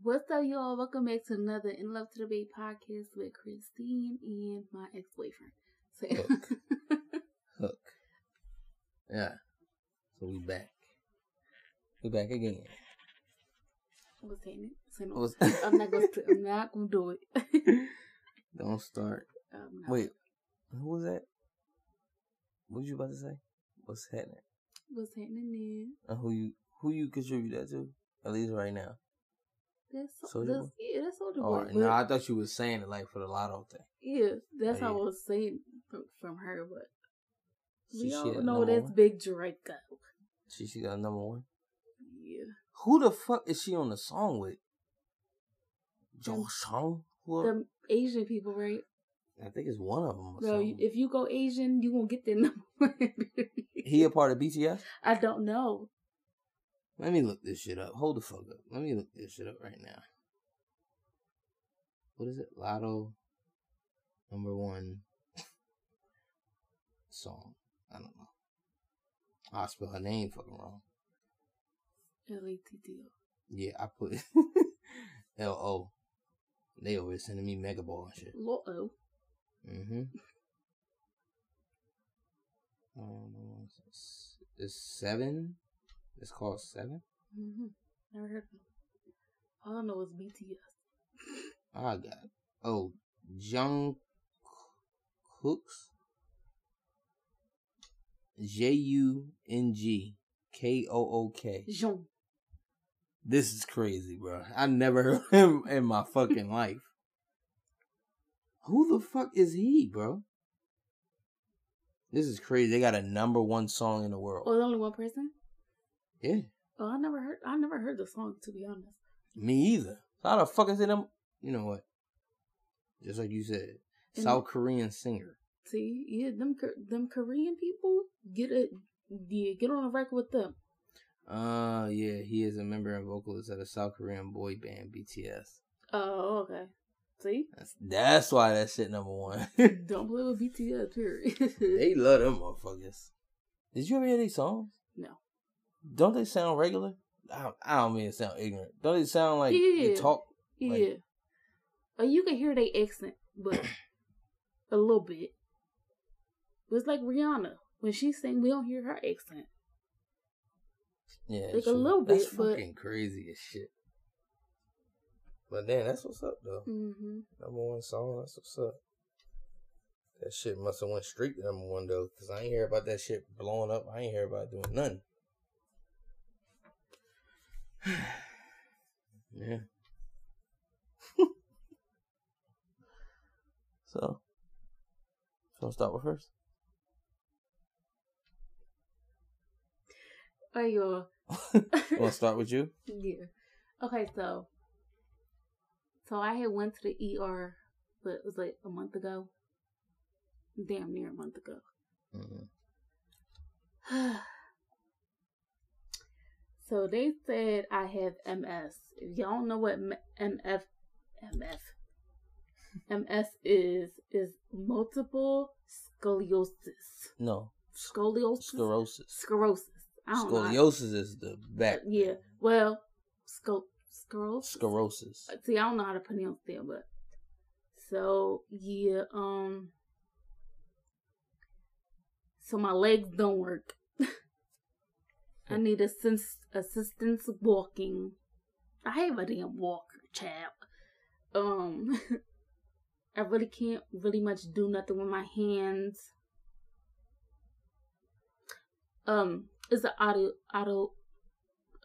What's up, y'all? Welcome back to another In Love to the Bay podcast with Kristine and my ex boyfriend. So, Hook. Hook. Yeah. So we back. We back again. what's it? So no, What's- I'm not gonna. I'm not gonna do it. Don't start. Um, Wait. Who was that? What was you about to say? What's happening? What's happening And who you who you contribute that to? At least right now. There? That's Soulja that's Boy? yeah. That's Soldier Oh, Boy. no, I thought you was saying it like for the lotto thing. yeah, that's Oh, how I was saying from, from her. But we she all know that's one? Big Draco. She she got number one. Yeah, Who the fuck is she on the song with? Jo Them- Song? Them Asian people, right? I think it's one of them. Bro, something. if you go Asian, you won't get their number. One. He a part of BTS? I don't know. Let me look this shit up. Hold the fuck up. Let me look this shit up right now. What is it? Latto number one song. I don't know. I spell her name fucking wrong. L A T T O. Yeah, I put L O. They here sending me mega ball and shit. Lo Mm-hmm. Um, it's seven. It's called seven. Mm-hmm. Never heard of them. All I know is BTS. I got oh Jung Kooks J U N G K O O K. Jean. This is crazy, bro. I never heard him in my fucking life. Who the fuck is he, bro? This is crazy. They got a number one song in the world. Oh, there's only one person? Yeah, Oh, I never heard. I never heard the song to be honest. me either. How the fuck is it? Them? You know what? Just like you said, And- South Korean singer. See, yeah, them them Korean people get it. Yeah, get on a record with them. Uh, yeah, he is a member and vocalist of the South Korean boy band BTS. Oh, okay. See, That's that's why that shit number one. don't play with BTS. Period. they love them motherfuckers. Did you ever hear these songs? no. Don't they sound regular? I don't, I don't mean to sound ignorant. Don't they sound like they Yeah. talk? Yeah. Like- oh, you can hear their accent, but a little bit. It's like Rihanna when she sing, we don't hear her accent. Yeah, Like a little That's bit, but- fucking crazy as shit. But then that's what's up though. Mm-hmm. Number one song, that's what's up. That shit must have went straight to number one though, cause I ain't hear about that shit blowing up. I ain't hear about doing nothing. Yeah. so, so I'll start with first. Oh, you Want to start with you? Yeah. Okay, so so I had went to the ER, but it was like a month ago. Damn near a month ago. Mhm. So they said I have MS. If y'all don't know what M- MF MF MS is, is multiple scoliosis. No, Scoliosis. sclerosis. Sclerosis. I don't know. Scoliosis is the back. Yeah. Well, scol sclerosis. Sclerosis. See, I don't know how to pronounce that, but so yeah, um, so my legs don't work. I need assist assistance walking. I have a damn walker, chap. Um, I really can't really much do nothing with my hands. Um, it's an auto auto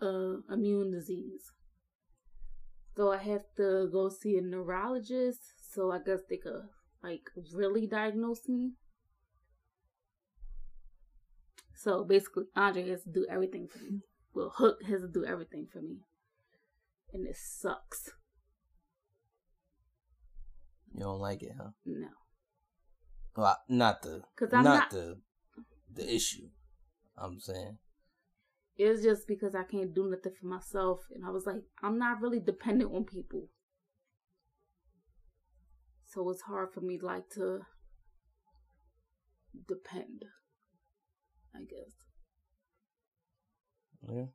uh immune disease. So I have to go see a neurologist. So I guess they could like really diagnose me. So basically, Andre has to do everything for me. Well, Hook has to do everything for me, and it sucks. You don't like it, huh? No, Well, not the, 'Cause not, I'm not- the, the issue. I'm saying. it's just because I can't do nothing for myself, and I was like, I'm not really dependent on people. So it's hard for me like to depend. I guess Yeah.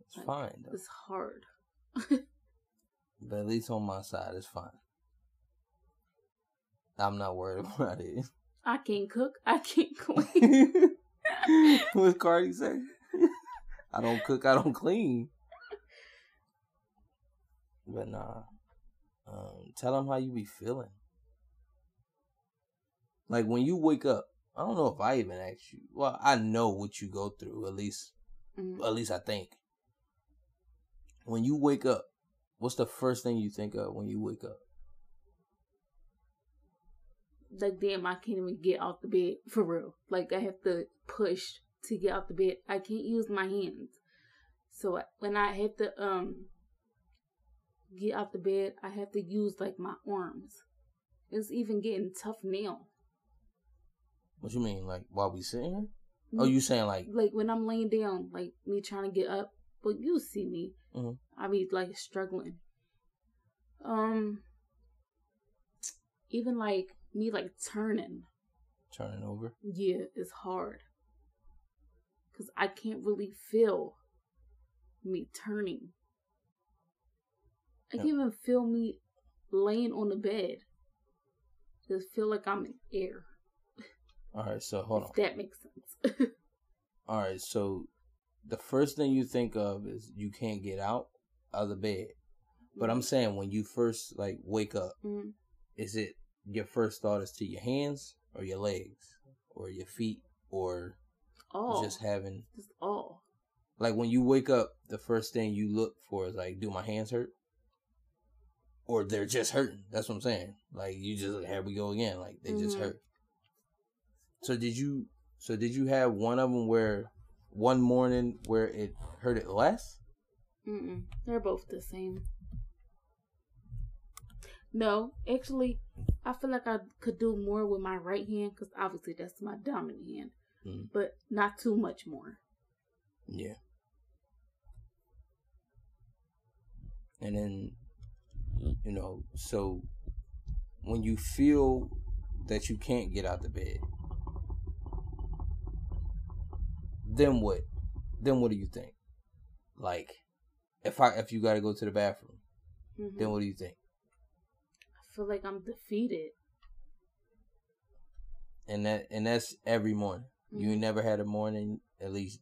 It's Like, fine though. it's hard. But at least on my side, it's fine. I'm not worried about it. I can't cook. I can't clean. What's Cardi say? I don't cook. I don't clean. But nah. Um, tell them how you be feeling. Like when you wake up, I don't know if I even asked you. Well, I know what you go through. At least, Mhm. at least I think. When you wake up, what's the first thing you think of when you wake up? Like damn, I can't even get off the bed for real. Like I have to push to get off the bed. I can't use my hands. So when I have to um get off the bed, I have to use like my arms. It's even getting tough now. What you mean, like while we sitting here? Oh, you saying like like when I'm laying down, like me trying to get up, but you see me, Mhm. I be like struggling. Um, even like me like turning, turning over? yeah, it's hard because I can't really feel me turning. I can't even feel me laying on the bed. Just feel like I'm in air. All right, so hold on. That makes sense. All right, so the first thing you think of is you can't get out of the bed. But I'm saying when you first like wake up, Mhm. is it your first thought is to your hands or your legs or your feet or all just having just all. like when you wake up, the first thing you look for is like, do my hands hurt? Or they're just hurting. That's what I'm saying. Like you just here we go again. Like they just Mhm. hurt. So did you? So did you have one of them where one morning where it hurt it less? Mm-mm. They're both the same. No, actually, I feel like I could do more with my right hand because obviously that's my dominant hand, Mm. but not too much more. Yeah. And then, you know, so when you feel that you can't get out the bed, then what? Then what do you think? Like, if I if you got to go to the bathroom, Mhm. then what do you think? I feel like I'm defeated. And that and that's every morning. You Mhm. never had a morning at least.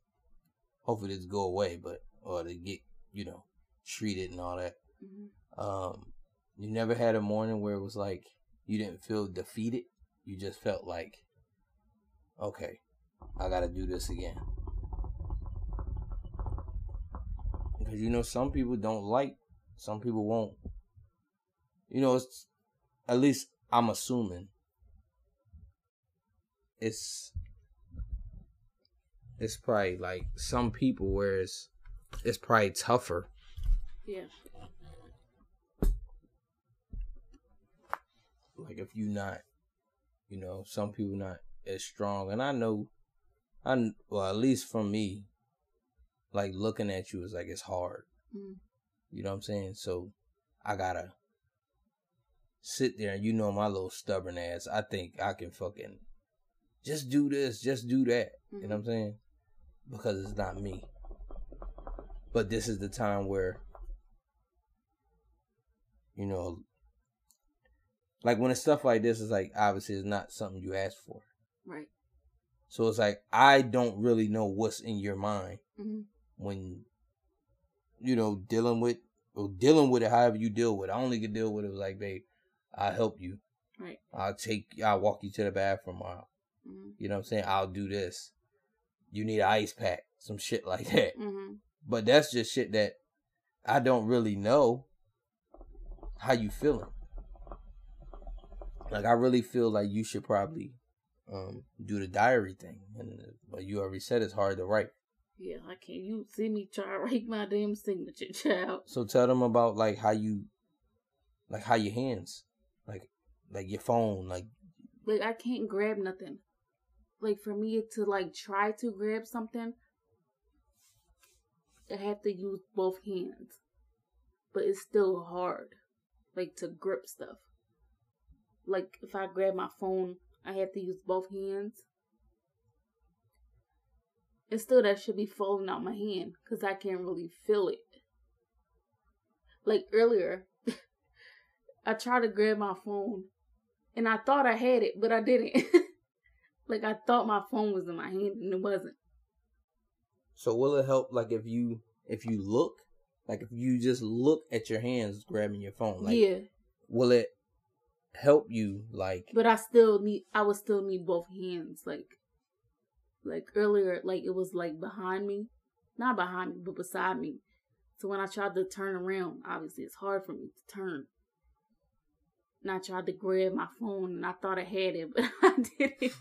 Hopefully, this go away, but or to get you know treated and all that. Mhm. Um, you never had a morning where it was like you didn't feel defeated. You just felt like, okay, I got to do this again. Because you know, some people don't like, some people won't. You know, it's at least I'm assuming it's it's probably like some people where it's it's probably tougher Yeah. like if you're not you know some people not as strong and i know i well at least for me like looking at you is like it's hard. Mhm. you know what i'm saying? So i gotta sit there and you know my little stubborn ass i think i can fucking just do this just do that. You know what i'm saying? Because it's not me. But this is the time where you know like when it's stuff like this it's like obviously it's not something you ask for. Right. so it's like i don't really know what's in your mind. Hmm when you know dealing with or dealing with it however you deal with it. i only can deal with it was like babe i'll help you. Right. i'll take i'll walk you to the bathroom I'll, hmm you know what i'm saying? I'll do this. You need an ice pack some shit like that. Hmm but that's just shit that i don't really know how you feeling. Like i really feel like you should probably um do the diary thing. And but you already said it's hard to write Yeah, I can't. You see me try to write my damn signature, child. So tell them about like how you, like how your hands, like like your phone, like Like I can't grab nothing. Like for me to like try to grab something, I have to use both hands. But it's still hard. Like to grip stuff. Like if I grab my phone, I have to use both hands. And still that should be falling out my hand because I can't really feel it. like earlier, I tried to grab my phone and I thought I had it, but I didn't. like I thought my phone was in my hand and it wasn't. So will it help like if you if you look like if you just look at your hands grabbing your phone like yeah. will it help you like But I still need I would still need both hands. Like like earlier, like it was like behind me. Not behind me, but beside me. So when I tried to turn around, obviously it's hard for me to turn. And I tried to grab my phone and I thought I had it, but I didn't.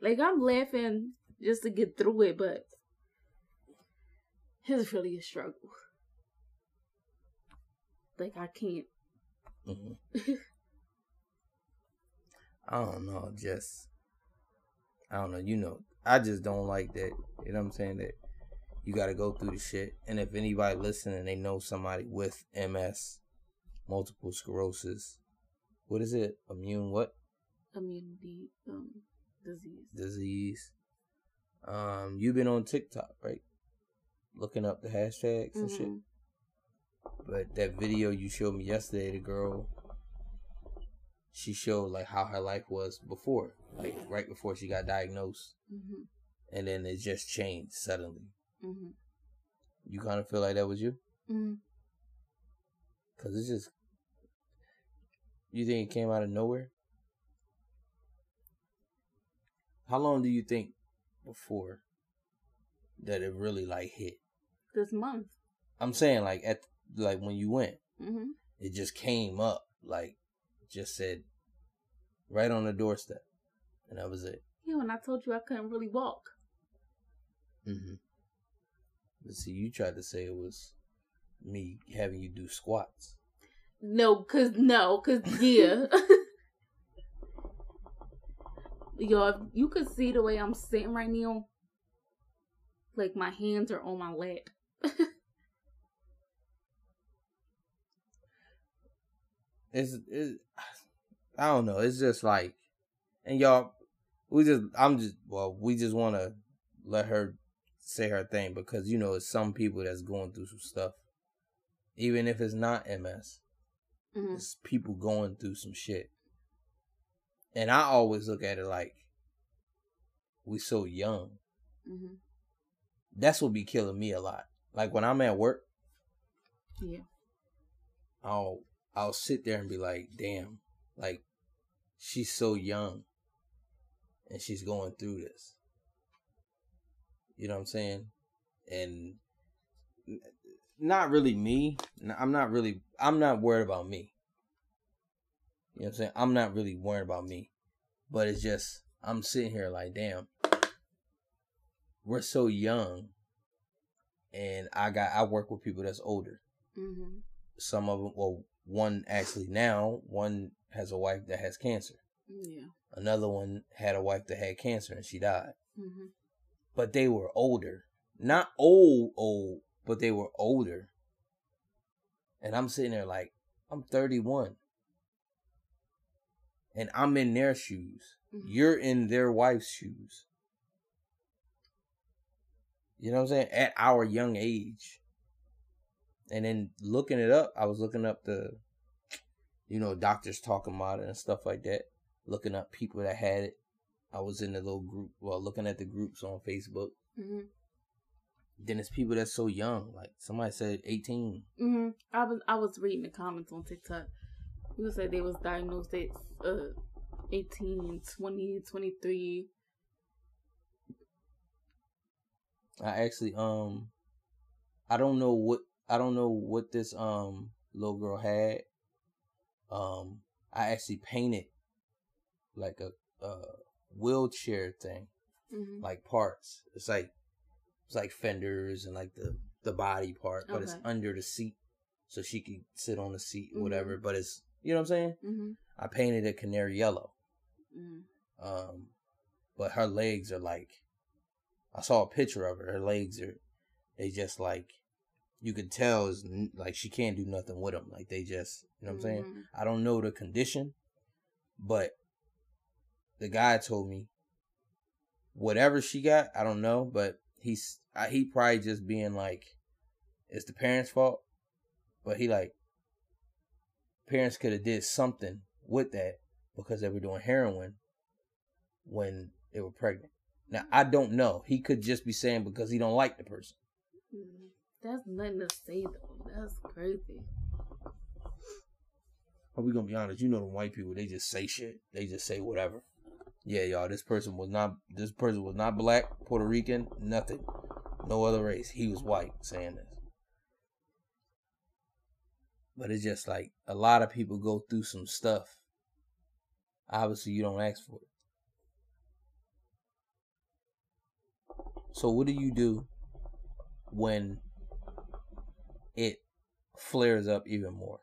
like I'm laughing just to get through it, but it's really a struggle. Like I can't. mhm. I don't know, just I don't know, you know. I just don't like that. You know what I'm saying? That you gotta go through the shit. And if anybody listening they know somebody with MS, multiple sclerosis, what is it? Immune what? immunity um disease. disease. Um, you've been on TikTok, right? Looking up the hashtags and shit. Mhm. But that video you showed me yesterday, the girl, she showed like how her life was before, like right before she got diagnosed, Mhm. and then it just changed suddenly. Mhm. You kind of feel like that was you, Mhm. cause it's just. You think it came out of nowhere? How long do you think before that it really like hit? This month. I'm saying like at like when you went, Mhm. it just came up like just said right on the doorstep, and that was it. Yeah, when I told you I couldn't really walk. Mm-hmm. But see, you tried to say it was me having you do squats. No, cause no, cause yeah. Yo, if you could see the way I'm sitting right now, like my hands are on my lap. It's, it's I don't know. It's just like, and y'all, we just I'm just well, we just want to let her say her thing because you know it's some people that's going through some stuff, even if it's not MS. Mhm. It's people going through some shit. And I always look at it like we so young. Mhm. That's what be killing me a lot. Like when I'm at work, Yeah. I'll I'll sit there and be like, damn, like she's so young and she's going through this. You know what I'm saying? And not really me. I'm not really I'm not worried about me. You know what I'm saying? I'm not really worried about me. But it's just I'm sitting here like, damn. We're so young and I got I work with people that's older Mhm. some of them well one actually now one has a wife that has cancer. Yeah. another one had a wife that had cancer and she died. Mhm. but they were older. Not old old but they were older. And i'm sitting there like i'm 31 and i'm in their shoes. Mhm. you're in their wife's shoes. You know what i'm saying? At our young age and then looking it up i was looking up the you know doctors talking about it and stuff like that looking up people that had it i was in the little group well looking at the groups on facebook Mhm. then it's people that's so young like somebody said 18 Mhm. I was I was reading the comments on TikTok. People said they was diagnosed at uh 18, 20, 23. i actually um i don't know what i don't know what this um little girl had um i actually painted like a, a wheelchair thing Mhm. like parts. It's like it's like fenders and like the the body part, but it's under the seat, so she could sit on the seat or Mhm. whatever. But it's you know what I'm saying. Mhm. I painted it canary yellow, Mhm. um, but her legs are like I saw a picture of her. Her legs are they just like you could tell is like she can't do nothing with them. Like they just you know what I'm saying. Mhm. I don't know the condition, but the guy told me whatever she got, I don't know, but he's I- he probably just being like it's the parents' fault, but he like parents could have did something with that because they were doing heroin when they were pregnant. Now I don't know. He could just be saying because he don't like the person. Mm, That's nothing to say though. That's crazy. Are we gonna be honest? You know, the white people they just say shit. They just say whatever. Yeah, y'all. This person was not. This person was not black, Puerto Rican, nothing, no other race. He was white, saying this. But it's just like a lot of people go through some stuff. Obviously, you don't ask for it. So, what do you do when it flares up even more?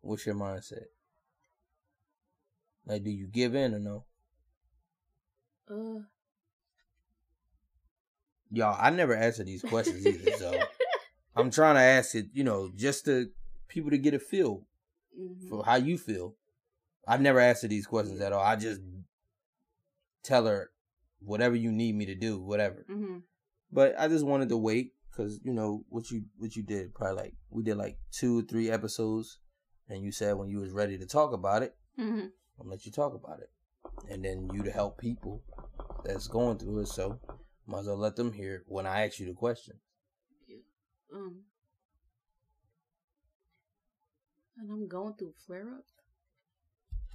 What's your mindset? Like, do you give in or no? Uh, Y'all, I never answer these questions either, so I'm trying to ask it, you know, just to people to get a feel mhm. for how you feel. I've never answered these questions at all. I just tell her whatever you need me to do, whatever. Mhm. But I just wanted to wait because you know what you what you did. Probably like we did like two or three episodes, and you said when you was ready to talk about it, Mhm. I'm let you talk about it, and then you to help people that's going through it. So might as well let them hear when I ask you the question. Um, and I'm going through flare ups.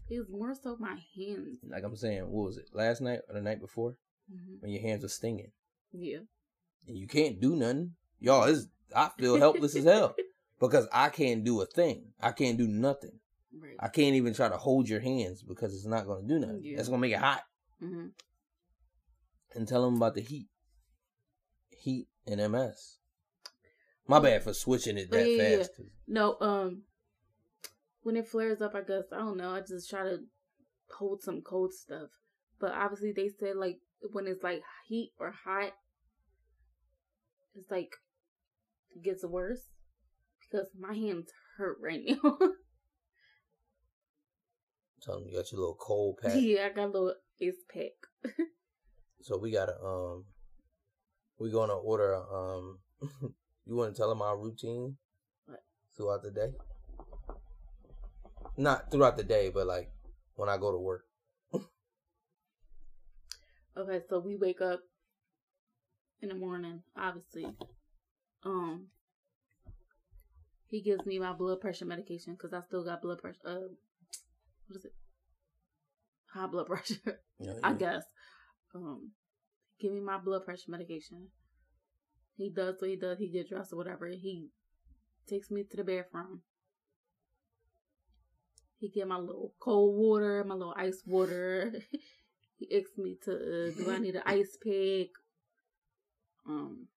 It's more so my hands. Like I'm saying, what was it last night or the night before hmm when your hands were stinging Yeah. And you can't do nothing? Y'all, is I feel helpless as hell because I can't do a thing. I can't do nothing. Right. I can't even try to hold your hands because it's not going to do nothing. Yeah. That's going to make it hot. hmm And tell them about the heat. Heat and MS. My bad for switching it that yeah, yeah, No, um, when it flares up, I guess I don't know. I just try to hold some cold stuff, but obviously they said like when it's like heat or hot, it's like it gets worse because my hands hurt right now. Tell them you got your little cold pack. yeah, I got a little ice pack. So we gotta um we gonna order um you wanna tell them our routine What? throughout the day? Not throughout the day, but like when I go to work. Okay, so we wake up in the morning, obviously. Um, he gives me my blood pressure medication because I still got blood pressure. Uh, what is it? High blood pressure, know, I guess. Um, give me my blood pressure medication. He does what he does. He get dressed or whatever. He takes me to the bathroom. He get my little cold water, my little ice water. he asks me to uh, do I need an ice pick. Um.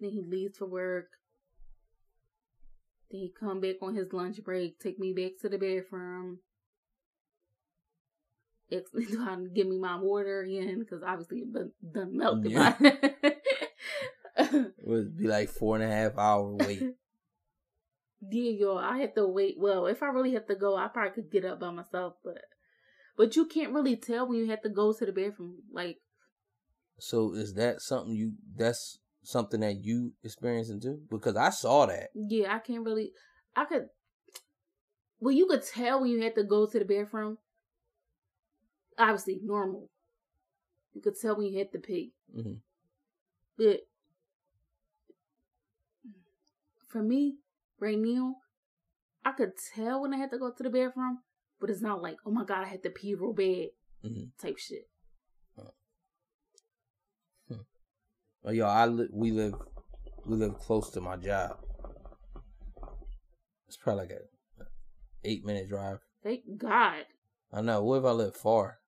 Then he leaves for work. Then he come back on his lunch break, take me back to the bathroom. Do I give me my water again because obviously it done, done melted. Yeah. It would be like four and a half hour wait. Yeah, yo, I have to wait. Well, if I really have to go, I probably could get up by myself, but but you can't really tell when you have to go to the bathroom. Like, so is that something you that's something that you experiencing too? Because I saw that. yeah, I can't really. I could. Well, you could tell when you had to go to the bathroom. Obviously, normal. You could tell when you had to pee, hmm but for me, right now, I could tell when I had to go to the bathroom, but it's not like, oh my god, I had to pee real bad hmm type shit. Well, y'all, I li- we live we live close to my job. It's probably like a eight minute drive. Thank God. I know. What if I live far?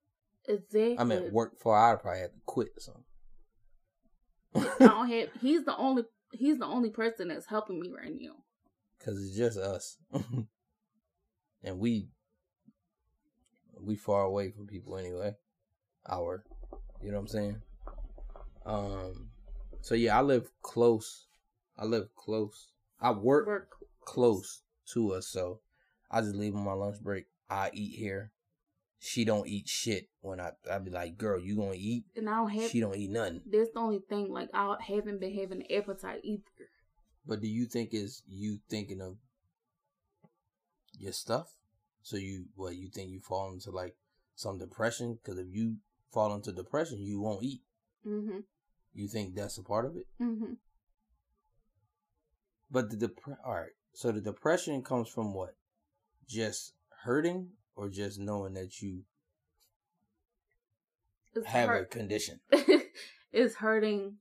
Exactly. I'm at work far. I'd probably have to quit or something. I don't have. He's the only. He's the only person that's helping me right now. Cause it's just us, and we we far away from people anyway. Our, you know what I'm saying? Um. So yeah, I live close. I live close. I work Work. close to us, so I just leave on my lunch break. I eat here. she don't eat shit when I I be like, girl, you gonna eat? And I don't have. She don't eat nothing. That's the only thing. Like I haven't been having an appetite either. But do you think is you thinking of your stuff? So you what you think you fall into like some depression? Because if you fall into depression, you won't eat. Mm-hmm. You think that's a part of it? Mm-hmm. But the dep- all right. So the depression comes from what? Just hurting or just knowing that you It's have a condition. it's hurting.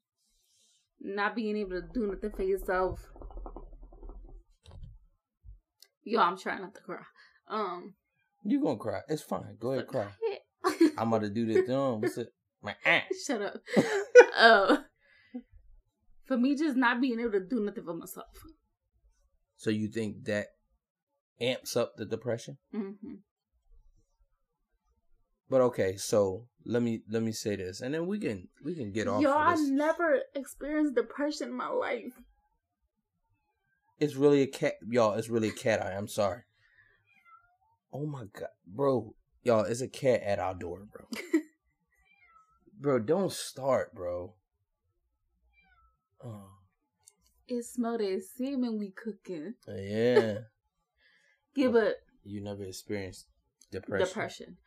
Not being able to do nothing for yourself. Yo, I'm trying not to cry. Um, You gonna cry? It's fine. Go ahead, cry. I'm about to do this. Um, what's it? My aunt. up. uh, for me, just not being able to do nothing for myself. So you think that amps up the depression? Mm-hmm. But okay, so let me let me say this, and then we can we can get off. Of I never experienced depression in my life. It's really a cat, y'all. It's really a cat eye. I'm sorry. Oh my god, bro, y'all, it's a cat at our door, bro. bro, don't start, bro. Oh, It smelled that semen we cooking. yeah, Yeah, but you never experienced depression. depression.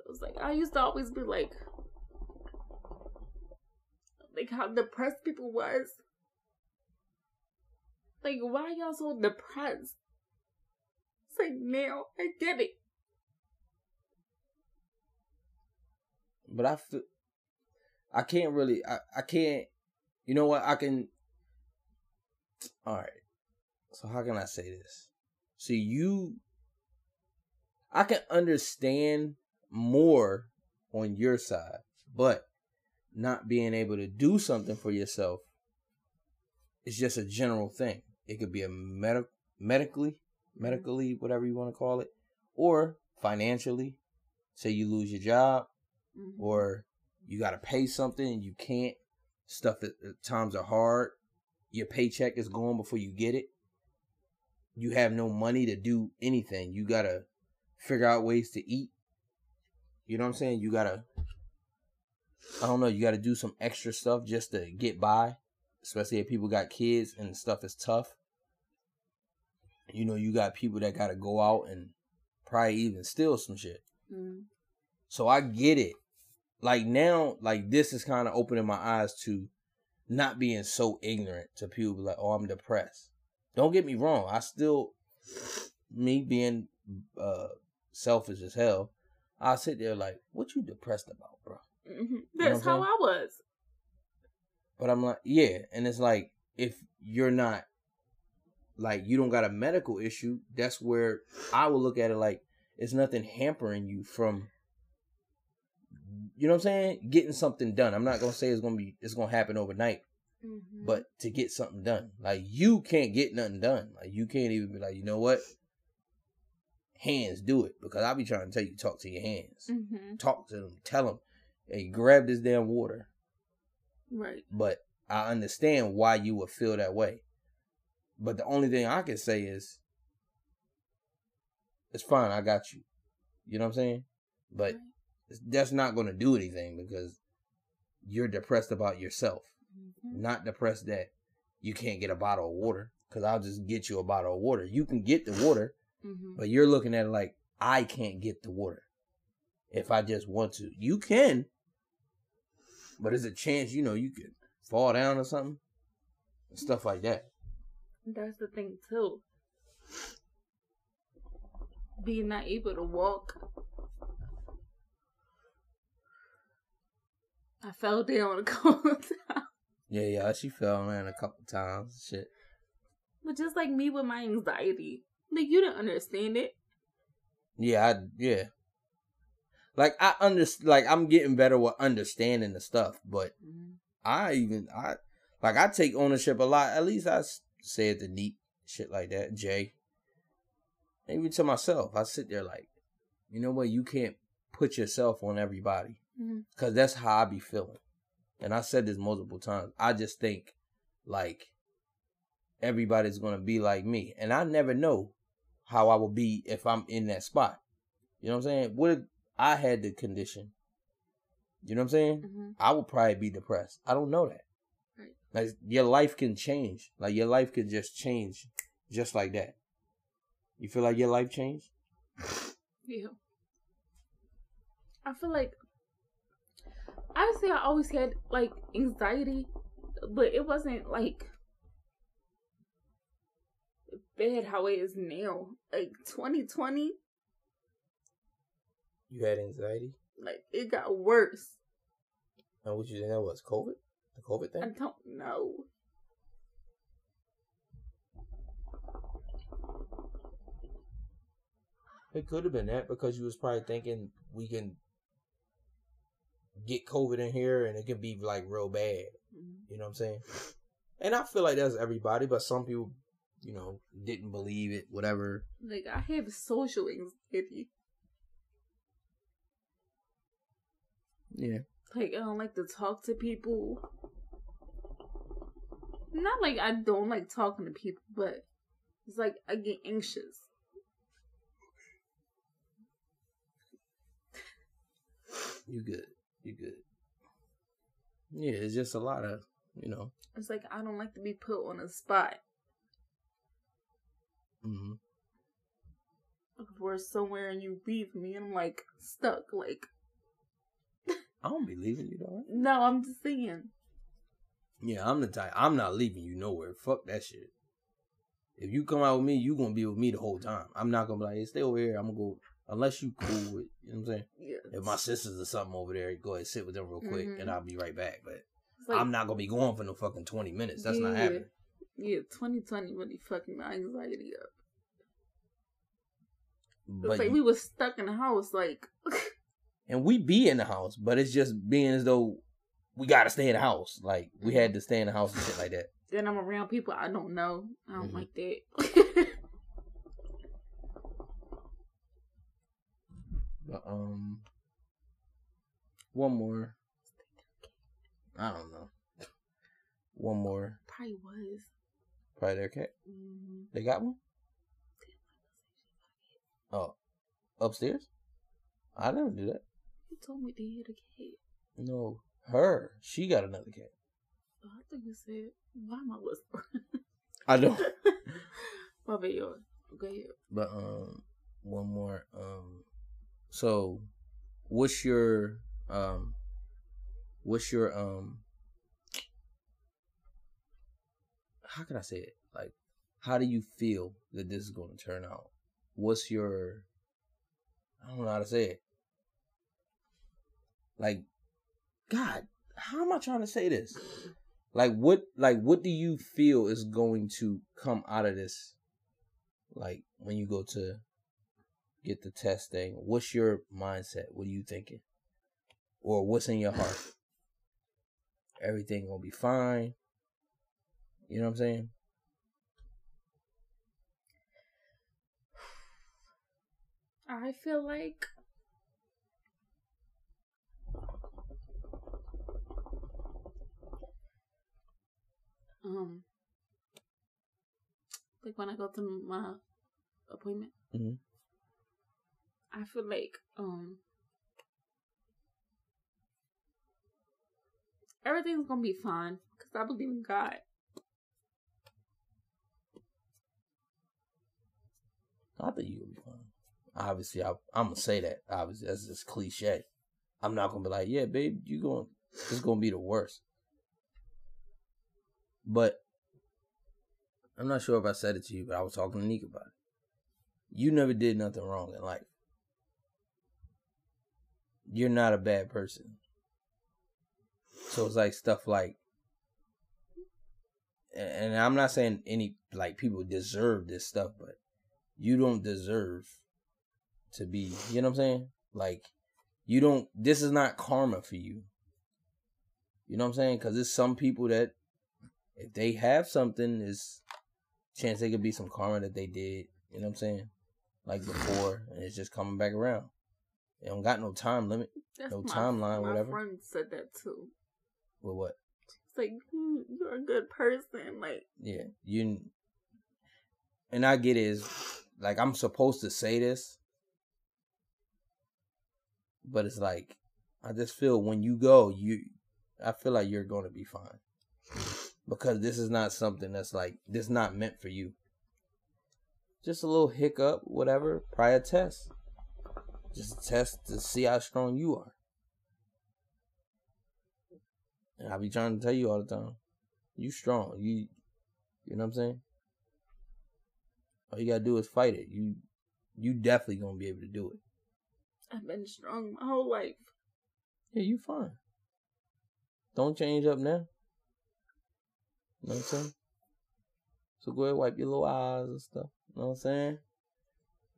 It was like I used to always be like, like how depressed people was. Like, why y'all so depressed? It's like now I get it. but I feel I can't really I, I can't you know what I can all right. So how can I say this? See you I can understand more on your side but not being able to do something for yourself is just a general thing. It could be a medic medically medically whatever you want to call it or financially. Say you lose your job Mhm. or you got to pay something and you can't. Stuff at at times are hard. Your paycheck is gone before you get it. You have no money to do anything. You got to figure out ways to eat. You know what I'm saying? You got to, I don't know, you got to do some extra stuff just to get by, especially if people got kids and stuff is tough. You know, you got people that got to go out and probably even steal some shit. Mhm. So I get it. Like now, like this is kind of opening my eyes to not being so ignorant to people like, oh, I'm depressed. Don't get me wrong. I still, me being uh selfish as hell, I sit there like, what you depressed about, bro? Mhm. That's what I'm how I was. But I'm like, yeah, and it's like if you're not like you don't got a medical issue, that's where I will look at it like it's nothing hampering you from you know what I'm saying? Getting something done. I'm not gonna say it's gonna be it's gonna happen overnight, Mhm. but to get something done. Like you can't get nothing done. Like you can't even be like, you know what? Hands do it. Because I'll be trying to tell you talk to your hands. Mhm. Talk to them. Tell them, hey, grab this damn water right. but I understand why you would feel that way. But the only thing I can say is, it's fine. I got you. You know what I'm saying? But Right. That's not going to do anything because you're depressed about yourself, Mhm. not depressed that you can't get a bottle of water. Because I'll just get you a bottle of water. You can get the water, Mhm. but you're looking at it like I can't get the water if I just want to. You can, but there's a chance you know you could fall down or something, and stuff like that. That's the thing too. Being not able to walk. I fell down a couple of times. Yeah, yeah, she fell man a couple times. Shit. But just like me with my anxiety. Like you didn't understand it. Yeah, I yeah. Like I understand. Like I'm getting better with understanding the stuff, but mm-hmm. I even I like I take ownership a lot. At least I say it to Neat shit like that. Jay, even to myself, I sit there like, you know what? You can't put yourself on everybody Because that's how I be feeling. And I said this multiple times. I just think like everybody's gonna be like me, and I never know how I will be if I'm in that spot. You know what I'm saying? What if I had the condition, you know what I'm saying? Mhm. I would probably be depressed. I don't know that. Right. Like your life can change. Like your life could just change just like that. You feel like your life changed? Yeah. I feel like obviously I always had like anxiety, but it wasn't like bad how it is now. Like 2020, You had anxiety? like it got worse. And what you think that was? COVID? The COVID thing? I don't know. It could have been that because you was probably thinking we can get COVID in here and it can be like real bad. Mhm. You know what I'm saying? And I feel like that's everybody, but some people, you know, didn't believe it, whatever. Like I have social anxiety. Yeah. Like I don't like to talk to people. Not like I don't like talking to people, but it's like I get anxious. You good. You good. Yeah, it's just a lot of, you know. It's like I don't like to be put on a spot. Mm-hmm. If we're somewhere and you leave me and I'm like stuck, like I don't be leaving you though. no, I'm just saying. Yeah, I'm the type. I'm not leaving you nowhere. Fuck that shit. If you come out with me, you gonna be with me the whole time. I'm not gonna be like, hey, stay over here. I'm gonna go unless you cool with. You know what I'm saying? Yeah. If my sisters or something over there, go ahead sit with them real quick, Mhm. and I'll be right back. But like, I'm not gonna be going for no fucking twenty minutes. That's not Yeah. happening. Yeah, 2020 really fucking my anxiety up. But It's like you- we were stuck in the house, like and we be in the house, but it's just being as though we gotta stay in the house. Like we had to stay in the house and shit like that. then I'm around people I don't know. I don't Mhm. like that. But um, one more. I don't know. One more. Probably was. Probably their cat. Mm, They got one. Oh, upstairs. I never do that. you told me they had a cat. No, her. She got another cat. Oh, I think you said, why am I whispering? I don't. My bad. Go ahead. But um, one more. Um, so, what's your um, what's your um, how can I say it? Like, how do you feel that this is going to turn out? What's your I don't know how to say it. Like, God, how am I trying to say this? Like, what, like, what do you feel is going to come out of this? Like, when you go to get the test thing, what's your mindset? What are you thinking? Or what's in your heart? Everything gonna be fine. You know what I'm saying? I feel like um like when I go to my appointment, Mhm. I feel like um everything's gonna be fine because I believe in God. I think you'll be fine. Obviously, I, I'm gonna say that. Obviously, that's just cliche. I'm not gonna be like, yeah, babe, you going, it's gonna be the worst. But I'm not sure if I said it to you, but I was talking to Nick about it. You never did nothing wrong in life. You're not a bad person. So it's like stuff like, and I'm not saying any like people deserve this stuff, but you don't deserve to be, you know what I'm saying? Like, you don't, this is not karma for you. You know what I'm saying? Because there's some people that, if they have something, is chance they could be some karma that they did, you know what I'm saying? Like before, and it's just coming back around. They don't got no time limit That's No my, timeline, my whatever. friend said that too. with what? It's like "Hmm, you're a good person. Like Yeah, you. And I get it is like I'm supposed to say this, but it's like I just feel when you go, you I feel like you're going to be fine because this is not something that's like this not meant for you. Just a little hiccup, whatever. Prior test, just test to see how strong you are. And I be trying to tell you all the time, you strong. You, you know what I'm saying. All you gotta do is fight it. You, you definitely gonna be able to do it. I've been strong my whole life. Yeah, you fine. Don't change up now. You know what I'm saying? So go ahead, wipe your little eyes and stuff. You know what I'm saying?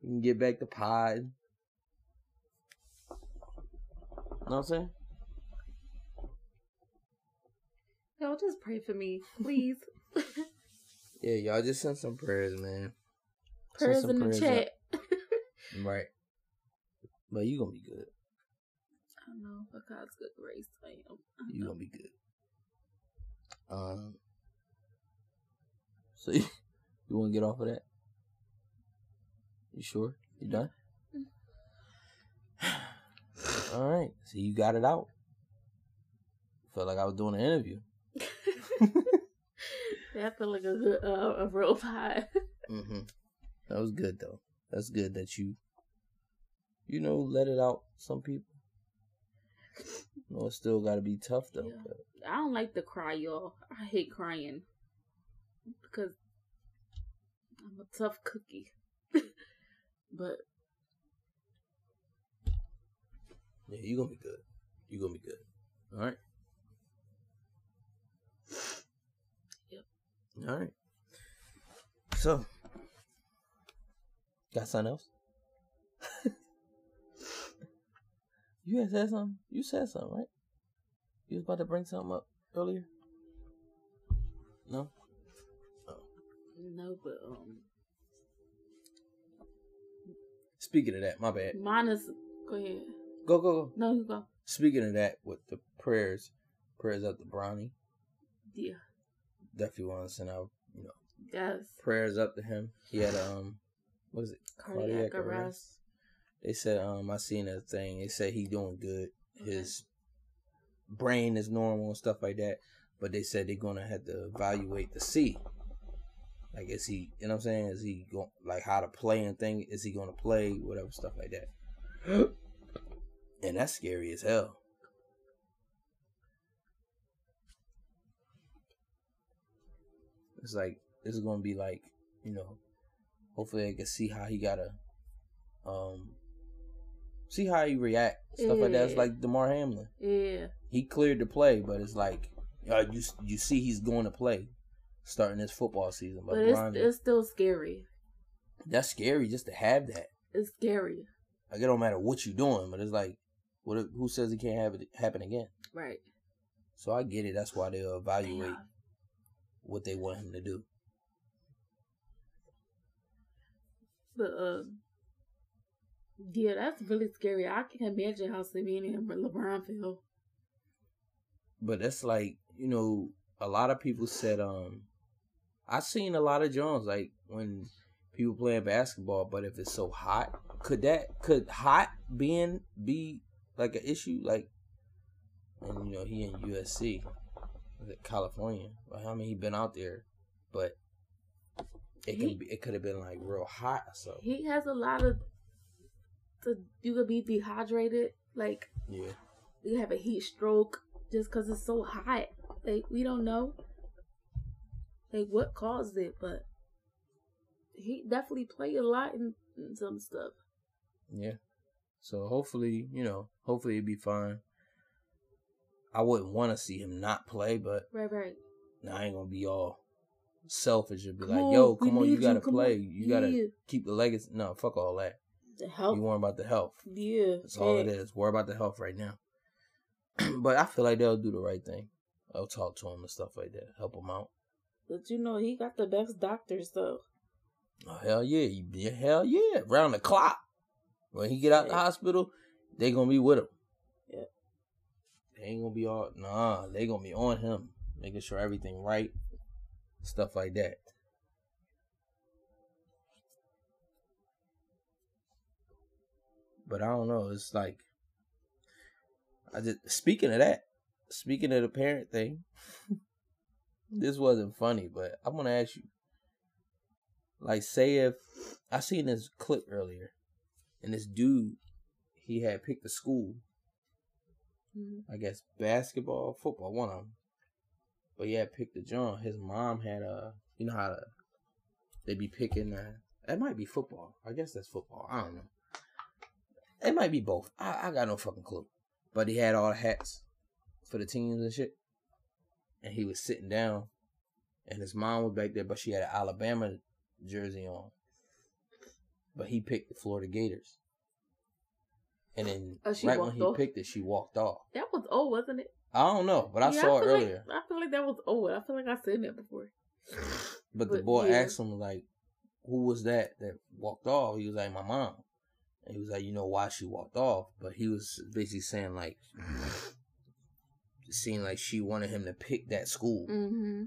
You can get back to pod. Know what I'm saying? Y'all just pray for me, please. yeah, y'all just send some prayers, man. Prayers in the chat. right. But you gonna be good. I know, for God's good grace, I am. I you gonna be good. Um. So you, you want to get off of that? You sure? You done? All right. So you got it out. Felt like I was doing an interview. that felt like a good, uh, a real vibe. mm-hmm. That was good though. That's good that you, you know, let it out. Some people. You know, it's still got to be tough though. Yeah. But. I don't like to cry, y'all. I hate crying because I'm a tough cookie. but yeah, you're gonna be good. You're gonna be good. All right. Yep. All right. So, got something else? you had said something. You said something, right? You was about to bring something up earlier. No. No, but um. Speaking of that, my bad. Mine is. Go ahead. Go go go. No, you go. Speaking of that, with the prayers, prayers up to Bronny. Yeah. Definitely want to send out, you know. Yes. Prayers up to him. He had um, what is it? Cardiac, Cardiac arrest. arrest. They said um, I seen a thing. They said he doing good. Okay. His brain is normal and stuff like that. But they said they're gonna have to evaluate to see like, is he, you know what I'm saying? Is he going, like, how to play and thing? Is he going to play? Whatever, stuff like that. And that's scary as hell. It's like, this is going to be like, you know, hopefully I can see how he got to, um, see how he react. Stuff yeah. like that. It's like Damar Hamlin. Yeah. He cleared to play, but it's like, uh, you, you see he's going to play starting this football season. But, but it's, it's still scary. That's scary just to have that. It's scary. Like it don't matter what you're doing, but it's like, what? If, who says it can't have it happen again? Right. So I get it. That's why they'll evaluate yeah. what they want him to do. But uh, yeah, that's really scary. I can't imagine how Simeon and LeBron feel. But that's like you know, a lot of people said um I've seen a lot of Jones like when people playing basketball, but if it's so hot, could that could hot being be like an issue? Like, and you know he in USC, California. Like, I mean he been out there, but it can be it could have been like real hot. So he has a lot of. The, you could be dehydrated, like yeah. You have a heat stroke just because it's so hot. Like we don't know like what caused it, but he definitely played a lot in, in some stuff. Yeah. So hopefully, you know, hopefully it'd be fine. I wouldn't want to see him not play, but right, right. Now I ain't gonna be all selfish and be come like, on, "Yo, come on, you gotta you, play. On. You gotta keep the legacy." No, fuck all that. The health. You worry about the health. Yeah, that's all it is. Worry about the health right now. but I feel like they'll do the right thing. I'll talk to him and stuff like that, help him out. But you know, he got the best doctors though. Oh hell yeah, yeah hell yeah, round the clock. When he get out the hospital, they gonna be with him. Yeah. They ain't gonna be all nah. They gonna be on him, making sure everything right, stuff like that. But I don't know. It's like I just speaking of that, speaking of the parent thing, this wasn't funny, but I'm gonna ask you. Like, say if I seen this clip earlier, and this dude, he had picked a school. Mm-hmm. I guess basketball, football, one of them. But he had picked the John. His mom had a, you know how to, they be picking. Uh, that might be football. I guess that's football. I don't know. It might be both. I, I got no fucking clue. But he had all the hats for the teams and shit. And he was sitting down, and his mom was back there, but she had an Alabama jersey on. But he picked the Florida Gators. And then Oh, she right when he off? picked it, she walked off. That was old, wasn't it? I don't know, but I Yeah, saw it feel like- earlier. I feel like that was old. I feel like I seen that before. But, the boy yeah. asked him like, "Who was that that walked off?" He was like, "My mom." And he was like, "You know why she walked off?" But he was basically saying like, it seemed like she wanted him to pick that school. Mm-hmm.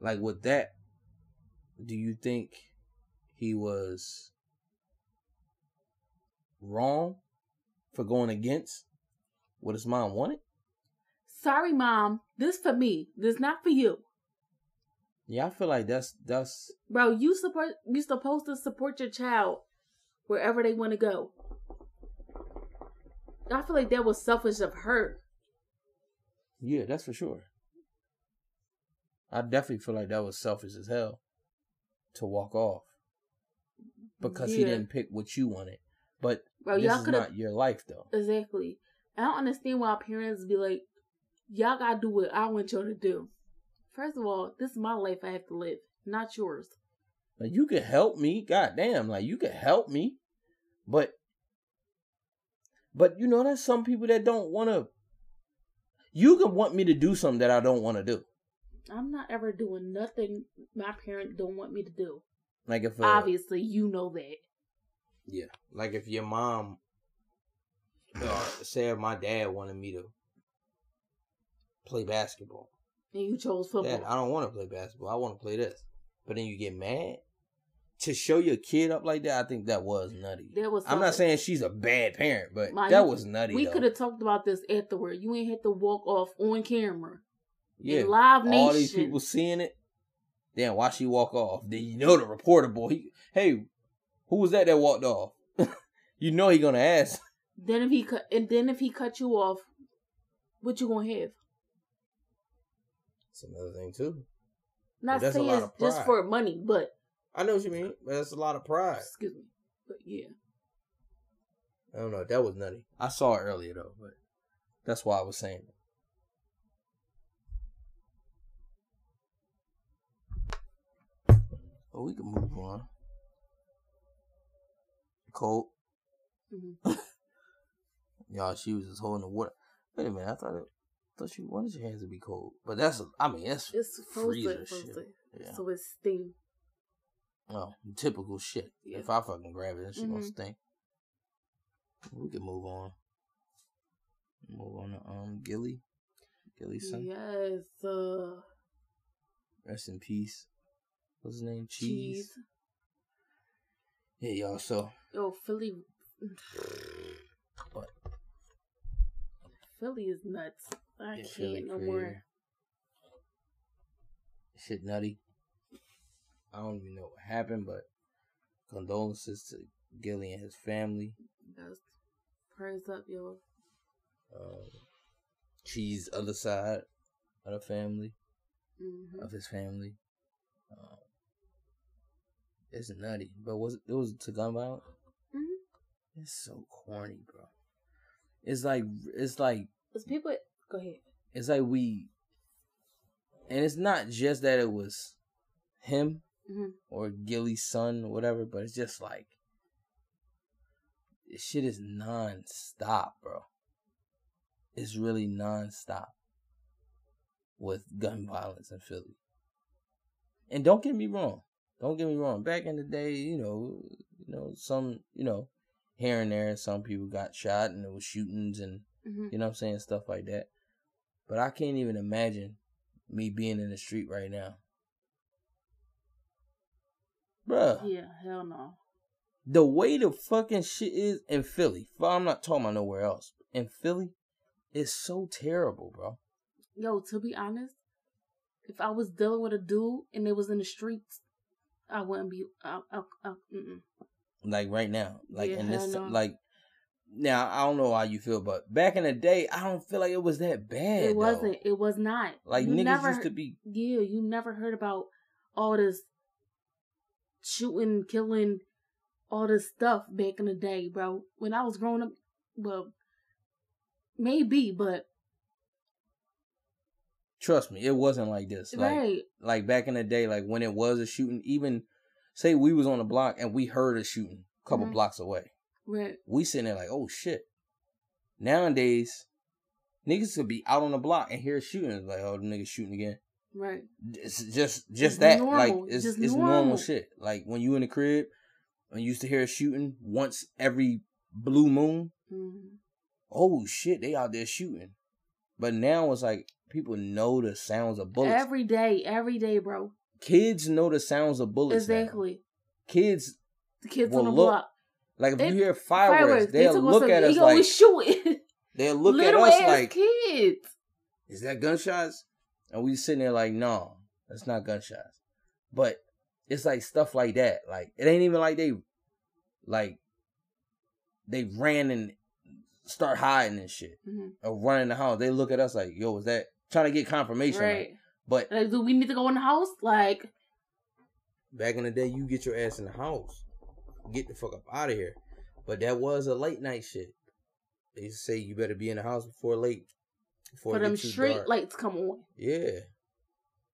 Like with that, do you think he was wrong for going against what his mom wanted? Sorry, mom. This for me. This not for you, Yeah, I feel like that's that's bro. You support. You supposed to support your child wherever they want to go. I feel like that was selfish of her. Yeah, that's for sure. I definitely feel like that was selfish as hell to walk off because he didn't pick what you wanted. But Bro, this y'all is not your life though. exactly. I don't understand why parents be like, y'all gotta do what I want y'all to do. First of all, this is my life I have to live, not yours. Like you can help me, goddamn, like you can help me, but but you know there's some people that don't want to. You can want me to do something that I don't want to do. I'm not ever doing nothing my parents don't want me to do. Like if uh, Obviously, you know that. Yeah. Like if your mom, uh, say if my dad wanted me to play basketball. And you chose football. Dad, I don't want to play basketball. I want to play this. But then you get mad to show your kid up like that. I think that was nutty. That was I'm not saying she's a bad parent, but that was nutty. We could have talked about this afterward. You ain't had to walk off on camera. yeah. In Live Nation. All these people seeing it. Then why she walk off? Then you know the reporter boy. He, hey, who was that that walked off? you know he gonna ask. Then if he cut, and then if he cut you off, what you gonna have? That's another thing too. Not that's a saying lot it's of just for money, but I know what you mean, but that's a lot of pride. excuse me, but yeah. I don't know. That was nutty. I saw it earlier though, but that's why I was saying it. But we can move on. Cold. Mhm. Y'all, she was just holding the water. Wait a minute, I thought it, thought she wanted your hands to be cold. But that's, I mean, that's It's supposed freezer supposed shit. to. Yeah. So it's steam. Oh, typical shit. Yeah. If I fucking grab it, then she gonna Mhm. stink. We can move on. Move on to um Gillie. Gillie's son. Yes, uh, Rest in peace. What's his name? Cheese. cheese. Yeah, y'all. So Yo, Philly. What? Philly is nuts. I Yeah, can't Philly no crazy. more. shit nutty. I don't even know what happened, but condolences to Gillie and his family. That's prayers up, yo. Um, Cheese other side of the family. hmm of his family. Um, it's nutty, but was it, it was to gun violence? It's so corny, bro. It's like it's like Cause people, go ahead. it's like we, and it's not just that it was him hmm or Gillie's son or whatever, but it's just like this shit is non-stop, bro. It's really non-stop with gun violence in Philly. And don't get me wrong. Don't get me wrong. Back in the day, you know, you know, some, you know, here and there, some people got shot and there was shootings and hmm you know what I'm saying, stuff like that. But I can't even imagine me being in the street right now. Bruh Yeah, hell no. the way the fucking shit is in Philly, I'm not talking about nowhere else. In Philly, It's so terrible, bro. Yo, to be honest, if I was dealing with a dude and they was in the streets, I wouldn't be. I, I, I. Like right now, like Yeah, in this, like now, I don't know how you feel, but back in the day, I don't feel like it was that bad. it though. wasn't. It was not. Like You niggas never used to be. Yeah, you never heard about all this shooting, killing, all this stuff back in the day, bro. When I was growing up, well, maybe, but Trust me, it wasn't like this. Like, right, like back in the day, like when it was a shooting, even say we was on the block and we heard a shooting a couple Mhm. blocks away. right, We sitting there like, oh shit. Nowadays, niggas could be out on the block and hear shooting. It's like, oh, the niggas shooting again. right. It's just just It's that. normal. Like it's Just it's normal normal. shit. Like when you in the crib and used to hear a shooting once every blue moon. Mm. Oh shit, they out there shooting. But now it's like people know the sounds of bullets. Every day, every day, bro. Kids know the sounds of bullets. now. Exactly. Kids The kids Will on the look block. like if They- you hear fireworks, They they'll took look at us they like shooting. they'll look Little at us like kids. is that gunshots? And we sitting there like, no, that's not gunshots. But it's like stuff like that. Like it ain't even like they like they ran and start hiding and shit. hmm Or running the house. They look at us like, yo, is that trying to get confirmation? like- Right. But Like, do we need to go in the house? Like, back in the day, you get your ass in the house. Get the fuck up out of here. But that was a late night shit. They used to say you better be in the house before late. Before for them street dark. lights come on. Yeah.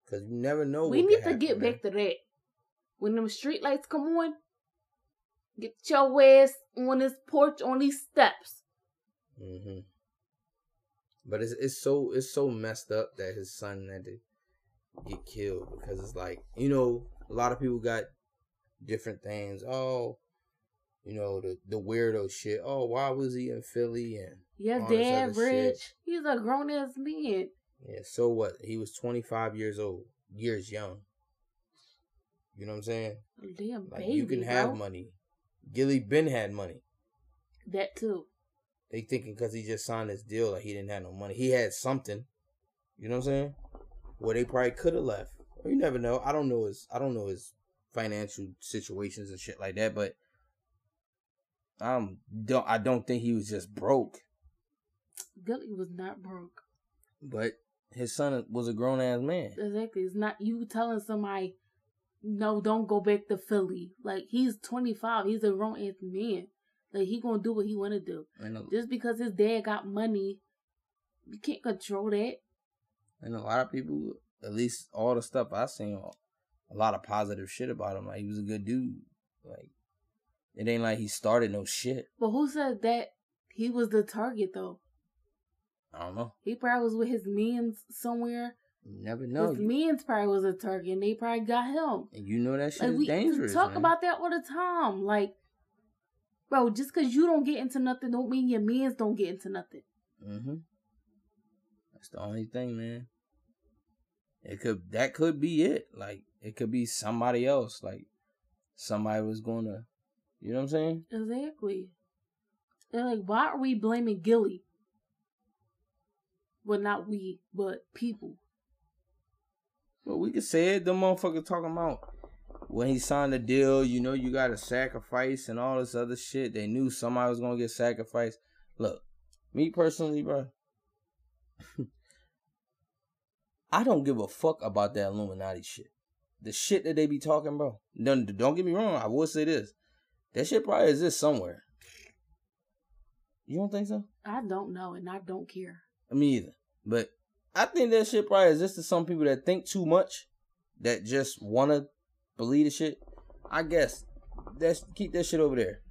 Cause you never know. we need to happen, get man. back to that. When them street lights come on, get your ass on this porch on these steps. hmm But it's it's so it's so messed up that his son had to get killed because it's like you know a lot of people got different things. Oh, you know the the weirdo shit. Oh, why was he in Philly and Yes, All dad, other shit. Rich. He's a grown ass man. yeah. So what? He was twenty five years old, years young. You know what I'm saying? Damn Like baby, you can have bro. money. Gillie Ben had money. That too. They thinking because he just signed this deal like he didn't have no money. He had something. You know what I'm saying? Where they probably could have left. You never know. I don't know his I don't know his financial situations and shit like that, but um don't I don't think he was just broke. Gillie was not broke. But his son was a grown ass man. Exactly. It's not you telling somebody, no, don't go back to Philly. Like he's twenty five. He's a grown ass man. Like he gonna do what he wanna do. Just because his dad got money, you can't control that. And a lot of people, at least all the stuff I seen, a lot of positive shit about him. Like he was a good dude. Like it ain't like he started no shit. But who said that he was the target though? I don't know. He probably was with his mans somewhere. You never know. his mans probably was a target, and they probably got him. And you know that shit Like is we dangerous. talk man. about that all the time. Like, bro, just because you don't get into nothing, don't mean your mans don't get into nothing. Mm-hmm. That's the only thing, man. It could that could be it. Like it could be somebody else. Like somebody was gonna, you know what I'm saying? Exactly. They're like, why are we blaming Gillie? Well, not we, but people. Well, we could say it. The motherfucker talking about when he signed the deal. You know, you got to sacrifice and all this other shit. They knew somebody was gonna get sacrificed. Look, me personally, bro. I don't give a fuck about that Illuminati shit. The shit that they be talking, bro. Don't, don't get me wrong. I will say this. That shit probably exists somewhere. You don't think so? I don't know, and I don't care. Me either. But I think that shit probably exists to some people that think too much, that just wanna believe the shit. I guess that's keep that shit over there.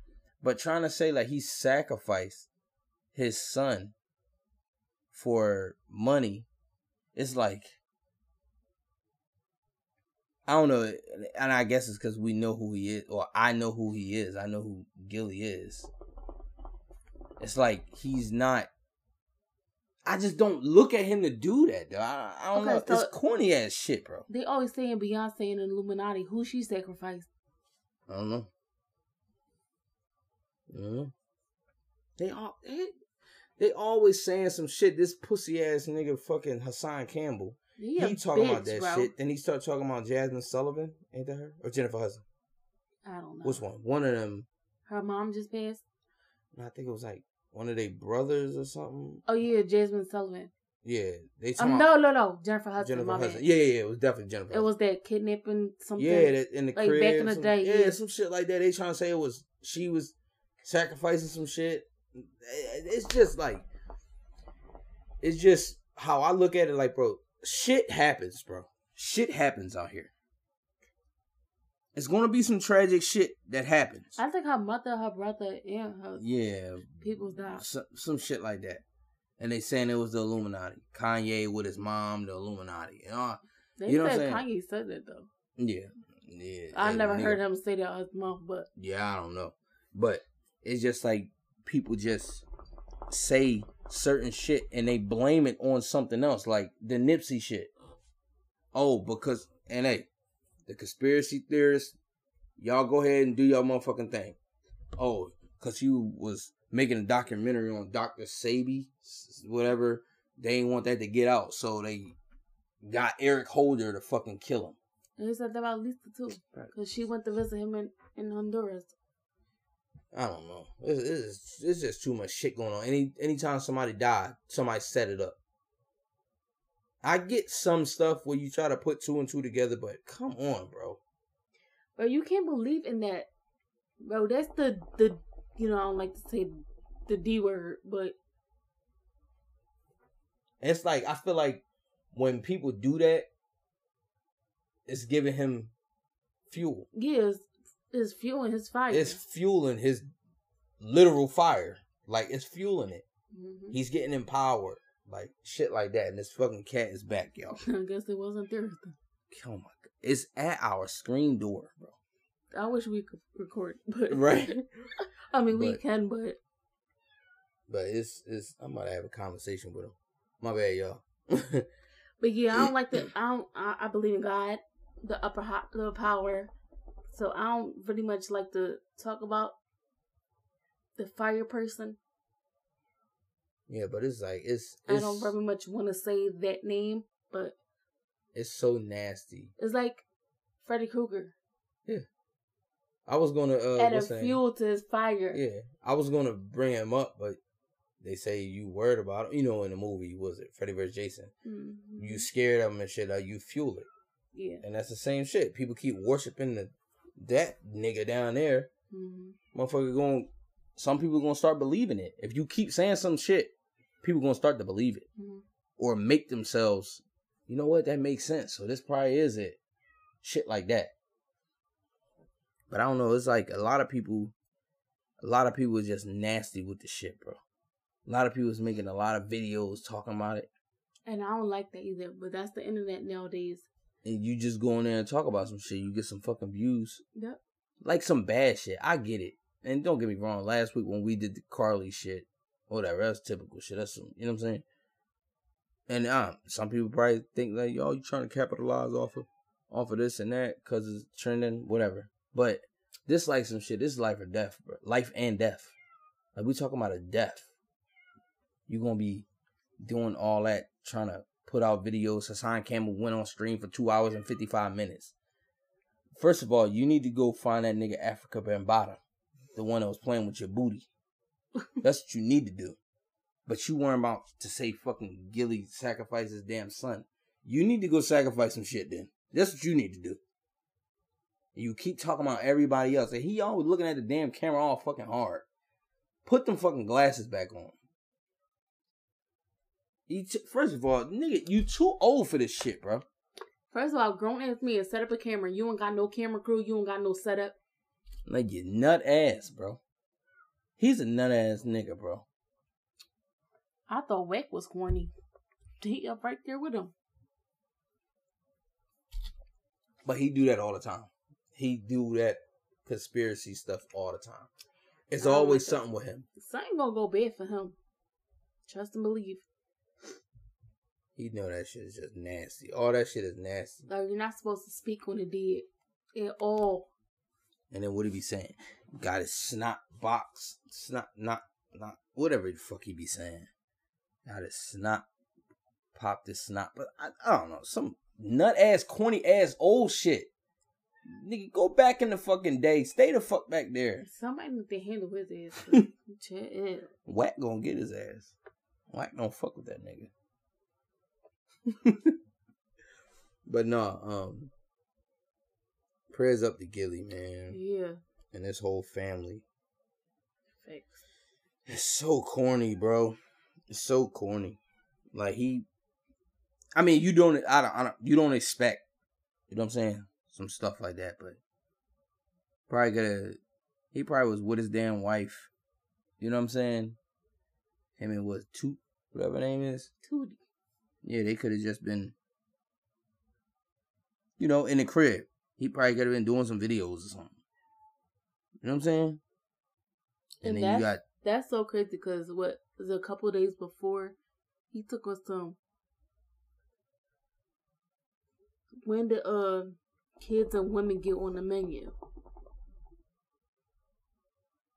But trying to say like he sacrificed his son for money, it's like I don't know, and I guess it's because we know who he is, or I know who he is. I know who Gillie is. It's like he's not. I just don't look at him to do that, though. I, I don't Okay, know. so- it's corny ass shit, bro. They always saying Beyonce and Illuminati. Who she sacrificed? I don't know. I don't know. They all. They always saying some shit. This pussy ass nigga, fucking Hassan Campbell. He, He, talking bitch, about that bro. shit. Then he start talking about Jazmine Sullivan. Ain't that her or Jennifer Hudson? I don't know. Which one? One of them. Her mom just passed. I think it was like one of their brothers or something. Oh yeah, Jazmine Sullivan. Yeah, they Um, no, no, no. Jennifer Hudson. Jennifer Hudson. Yeah, yeah, yeah. It was definitely Jennifer. It Hudson. was that kidnapping something. Yeah, that in the like, crib. back in the some- day, Yeah, yeah. some shit like that. They trying to say it was she was sacrificing some shit. It's just like it's just how I look at it. Like, bro, shit happens, bro. Shit happens out here. It's gonna be some tragic shit that happens. I think her mother, her brother, and her Yeah, people died. some, some shit like that. And they saying it was the Illuminati. Kanye with his mom, the Illuminati. You uh, know, They You know what said Kanye said that though. yeah, yeah. I never nigga. heard him say that out his mouth, but Yeah, I don't know. But it's just like people just say certain shit and they blame it on something else, like the Nipsey shit. Oh, because and hey, the conspiracy theorists, y'all go ahead and do your motherfucking thing. Oh, because you was making a documentary on Dr. Sebi, whatever. They ain't want that to get out, so they got Eric Holder to fucking kill him. and he said that about Lisa too, because she went to visit him in, in Honduras. I don't know. It's, it's, it's just too much shit going on. Any anytime somebody died, somebody set it up. I get some stuff where you try to put two and two together, but come on, bro. Bro, you can't believe in that, bro. That's the the you know I don't like to say the D word, but It's like I feel like when people do that, it's giving him fuel. yeah, it's, it's fueling his fire. It's fueling his literal fire. Like it's fueling it. Mhm. He's getting empowered. Like shit like that. And this fucking cat is back, y'all. I guess it wasn't Thursday. Oh my god. It's at our screen door, bro. I wish we could record, but Right. I mean, we can, but But it's it's I'm about to have a conversation with him. My bad, y'all. but yeah, I don't like the. I don't. I, I believe in God, the upper high, the power. So I don't really much like to talk about the fire person. yeah, but it's like it's I don't very much want to say that name, but it's so nasty. it's like Freddy Krueger Yeah. I was gonna uh what's that? fuel to his fire. Yeah, I was gonna bring him up, but they say you worried about him. You know, in the movie, was it Freddy vs. Jason? Mhm. You scared of him and shit. Like you fuel it, yeah. and that's the same shit. People keep worshiping the that nigga down there. hmm Motherfucker, going. Some people gonna start believing it. If you keep saying some shit, people gonna start to believe it. hmm or make themselves, you know what, that makes sense. So this probably is it. Shit like that. But I don't know, it's like a lot of people a lot of people is just nasty with the shit, bro. A lot of people is making a lot of videos talking about it. And I don't like that either. But that's the internet nowadays. And you just go in there and talk about some shit, you get some fucking views. Yep. Like some bad shit. I get it. And don't get me wrong, last week when we did the Carly shit, whatever, that's typical shit. That's some you know what I'm saying? And um, some people probably think like, yo, you trying to capitalize off of off of this and that because it's trending, whatever. But this like some shit. This is life or death, bro. Life and death. Like we talking about a death. You gonna be doing all that trying to put out videos. Hassan Campbell went on stream for two hours and fifty five minutes. First of all, you need to go find that nigga Afrika Bambaataa, the one that was playing with your booty. That's what you need to do. But you weren't about to say fucking Gillie sacrifice his damn son. You need to go sacrifice some shit then. That's what you need to do. You keep talking about everybody else. And he always looking at the damn camera all fucking hard. Put them fucking glasses back on. You t- first of all, nigga, you too old for this shit, bro. First of all, grown ass me and set up a camera. You ain't got no camera crew. You ain't got no setup. Like you nut ass, bro. He's a nut ass nigga, bro. I thought Wack was corny. He up right there with him. But he do that all the time. He do that conspiracy stuff all the time. It's always like something with him. Something gonna go bad for him. Trust and believe. He know that shit is just nasty. All that shit is nasty. Like you're not supposed to speak on it dead at all. And then what he be saying? Got his snot box, snot not not whatever the fuck he be saying. Now this snot pop this snot, but I, I don't know some nut ass, corny ass, old shit. Nigga, go back in the fucking day. Stay the fuck back there. Somebody need to handle his ass. Whack gonna get his ass. Whack don't fuck with that nigga. but no, um, prayers up to Gillie, man, yeah. and his whole family. Facts. It's so corny, bro. It's so corny. Like he, I mean, you don't, I don't, I don't, you don't expect, you know what I'm saying, some stuff like that, but probably gotta, he probably was with his damn wife. You know what I'm saying? Him and what Toot, whatever her name is. Tootie. Yeah, they could have just been, you know, in the crib. He probably could have been doing some videos or something. You know what I'm saying? And, And then that's, you got that's so crazy because what was a couple days before he took us some when did uh kids and women get on the menu?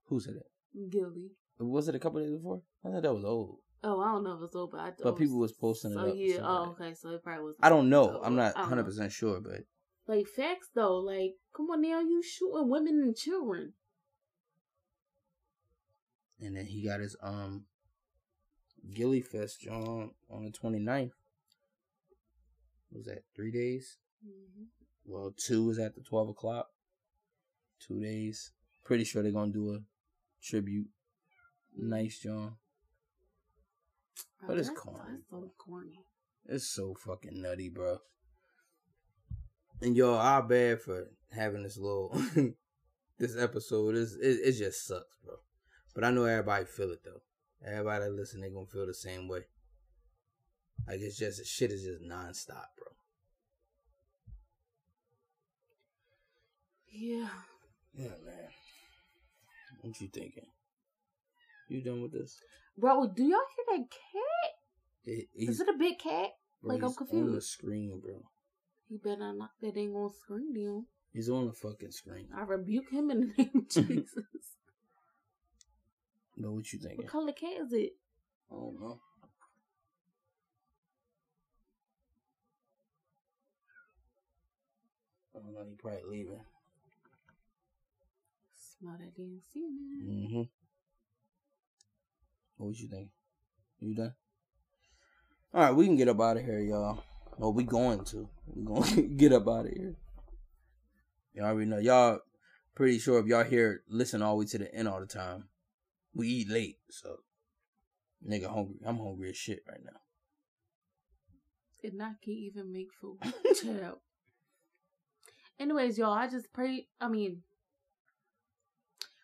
who said it? Gillie. Was it a couple days before? I thought that was old. Oh, I don't know if it's over. I, But people was posting it So up, yeah. so Oh, okay. So it probably was. I don't know. I'm not 100 percent sure, but Like facts though. Like, come on now, you shooting women and children. and then he got his um Gillie Fest on on the 29th. What was that three days? Mm-hmm. Well, two was at the 12 o'clock. Two days. Pretty sure they're gonna do a tribute. Nice, John. But it's corny, That's so corny. It's so fucking nutty, bro. And yo, I bad for having this little this episode. Is it, it just sucks, bro. But I know everybody feel it though. Everybody that listen, they gonna feel the same way. Like it's just shit is just nonstop, bro. Yeah. Yeah, man. What you thinking? You done with this? Bro, do y'all hear that cat? It, Is it a big cat? bro, like, I'm he's On the confused. screen, bro. He better not that thing on screen down. He's on the fucking screen. I rebuke him in the name of Jesus. Know what you thinking? what color cat is it? I don't know. I don't know. He probably leaving. Smell that damn semen. Mm-hmm. What you think? You done? All right, we can get up out of here, y'all. Well, we going to. We gonna get up out of here. Y'all already know. Y'all pretty sure if y'all here listen all the way to the end all the time. We eat late, so nigga hungry. I'm hungry as shit right now. And I can't even make food. Child. Anyways, y'all, I just pray. I mean,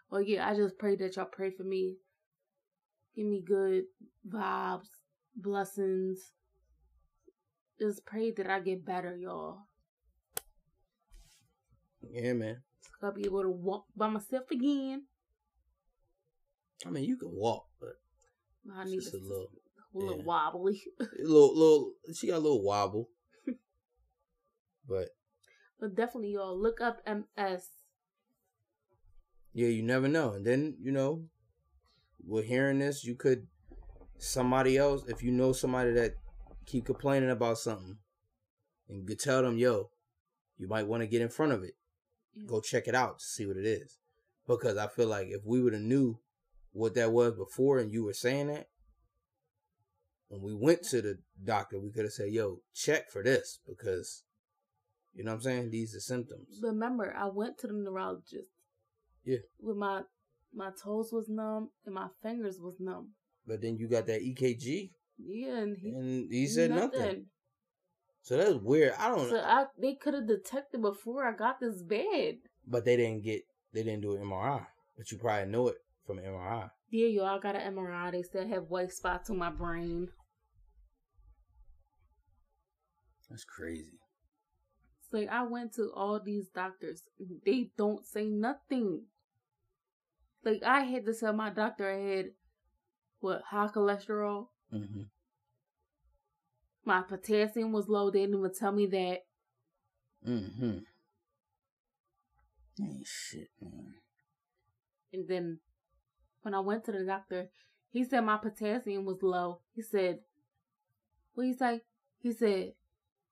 well, yeah, I just pray that y'all pray for me. Give me good vibes, blessings. Just pray that I get better, y'all. Yeah, man. I'll be able to walk by myself again. I mean, you can walk, but I need just a a little, a little yeah. wobbly. a little, little. She got a little wobble, but but definitely, y'all look up MS. yeah, you never know. And then you know, with hearing this, you could somebody else if you know somebody that keep complaining about something, and you could tell them, yo, you might want to get in front of it. Go check it out to see what it is, because I feel like if we would have knew what that was before, and you were saying that. When we went to the doctor, we could have said, "Yo, check for this," because you know what I'm saying. These are symptoms. Remember, I went to the neurologist. Yeah. With my my toes was numb and my fingers was numb. But then you got that EKG, Yeah, and he, and he said nothing. nothing. So that's weird. I don't So know. I they could have detected before I got this bed. But they didn't get. They didn't do an MRI. But you probably know it from MRI. Yeah, y'all got an MRI. They said I have white spots on my brain. That's crazy. It's like I went to all these doctors. They don't say nothing. Like I had to tell my doctor I had what high cholesterol. Mm-hmm. My potassium was low. They didn't even tell me that. Mm-hmm. Ain't shit, man. And then when I went to the doctor, he said my potassium was low. He said, "What he say?" He said,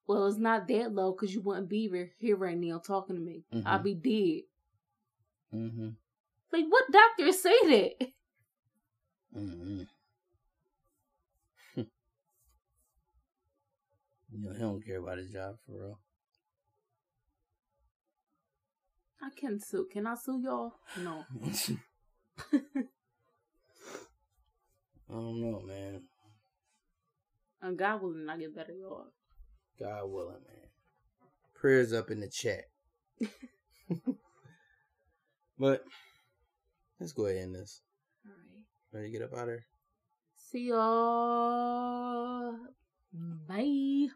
"Well, it's not that low because you wouldn't be here right now talking to me. Mm-hmm. I'd be dead." Mm-hmm. Like, what doctor say that? Mm-hmm. you know, he don't care about his job for real. I can sue. Can I sue y'all? No. I don't know, man. And God willing, I get better, y'all. God willing, man. Prayers up in the chat. but let's go ahead and end this. All right. Ready to get up out of here? See y'all. Bye.